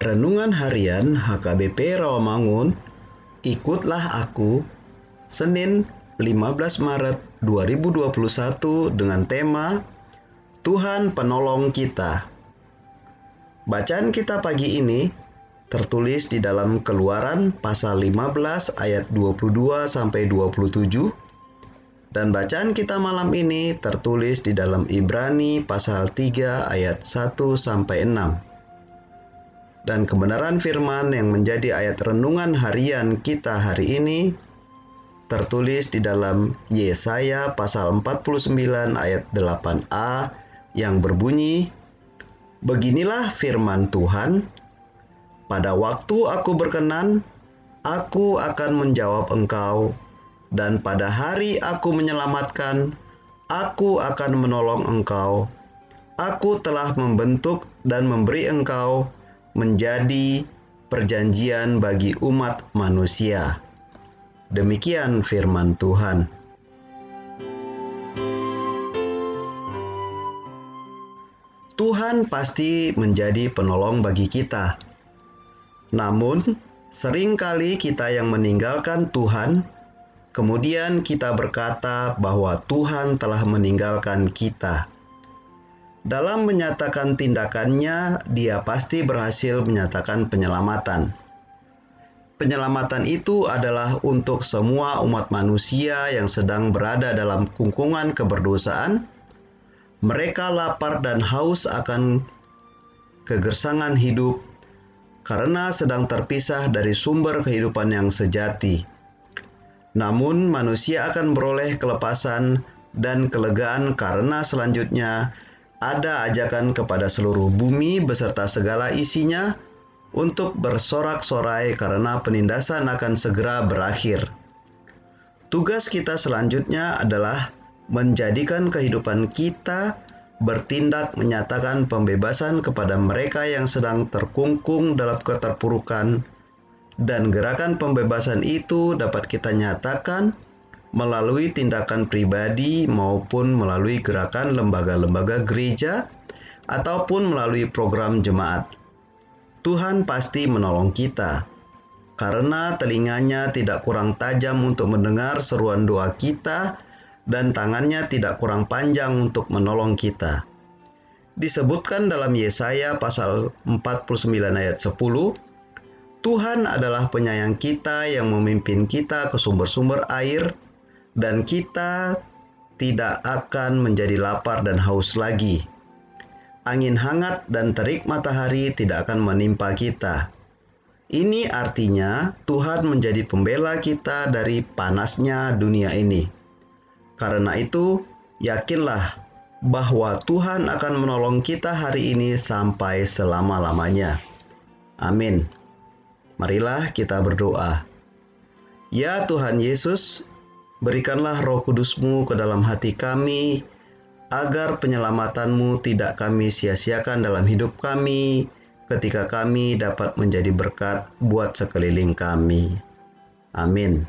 Renungan Harian HKBP Rawamangun, ikutlah aku, Senin 15 Maret 2021 dengan tema Tuhan Penolong Kita. Bacaan kita pagi ini tertulis di dalam Keluaran pasal 15 ayat 22 sampai 27 dan bacaan kita malam ini tertulis di dalam Ibrani pasal 3 ayat 1 sampai 6. Dan kebenaran firman yang menjadi ayat renungan harian kita hari ini tertulis di dalam Yesaya pasal 49 ayat 8a yang berbunyi Beginilah firman Tuhan pada waktu aku berkenan aku akan menjawab engkau dan pada hari aku menyelamatkan, aku akan menolong engkau. Aku telah membentuk dan memberi engkau menjadi perjanjian bagi umat manusia. Demikian firman Tuhan. Tuhan pasti menjadi penolong bagi kita. Namun, sering kali kita yang meninggalkan Tuhan Kemudian kita berkata bahwa Tuhan telah meninggalkan kita. Dalam menyatakan tindakannya, dia pasti berhasil menyatakan penyelamatan. Penyelamatan itu adalah untuk semua umat manusia yang sedang berada dalam kungkungan keberdosaan. Mereka lapar dan haus akan kegersangan hidup karena sedang terpisah dari sumber kehidupan yang sejati. Namun, manusia akan beroleh kelepasan dan kelegaan karena selanjutnya ada ajakan kepada seluruh bumi beserta segala isinya untuk bersorak-sorai karena penindasan akan segera berakhir. Tugas kita selanjutnya adalah menjadikan kehidupan kita bertindak menyatakan pembebasan kepada mereka yang sedang terkungkung dalam keterpurukan dan gerakan pembebasan itu dapat kita nyatakan melalui tindakan pribadi maupun melalui gerakan lembaga-lembaga gereja ataupun melalui program jemaat. Tuhan pasti menolong kita karena telinganya tidak kurang tajam untuk mendengar seruan doa kita dan tangannya tidak kurang panjang untuk menolong kita. Disebutkan dalam Yesaya pasal 49 ayat 10, Tuhan adalah penyayang kita yang memimpin kita ke sumber-sumber air, dan kita tidak akan menjadi lapar dan haus lagi. Angin hangat dan terik matahari tidak akan menimpa kita. Ini artinya Tuhan menjadi pembela kita dari panasnya dunia ini. Karena itu, yakinlah bahwa Tuhan akan menolong kita hari ini sampai selama-lamanya. Amin. Marilah kita berdoa. Ya Tuhan Yesus, berikanlah roh kudusmu ke dalam hati kami, agar penyelamatanmu tidak kami sia-siakan dalam hidup kami, ketika kami dapat menjadi berkat buat sekeliling kami. Amin.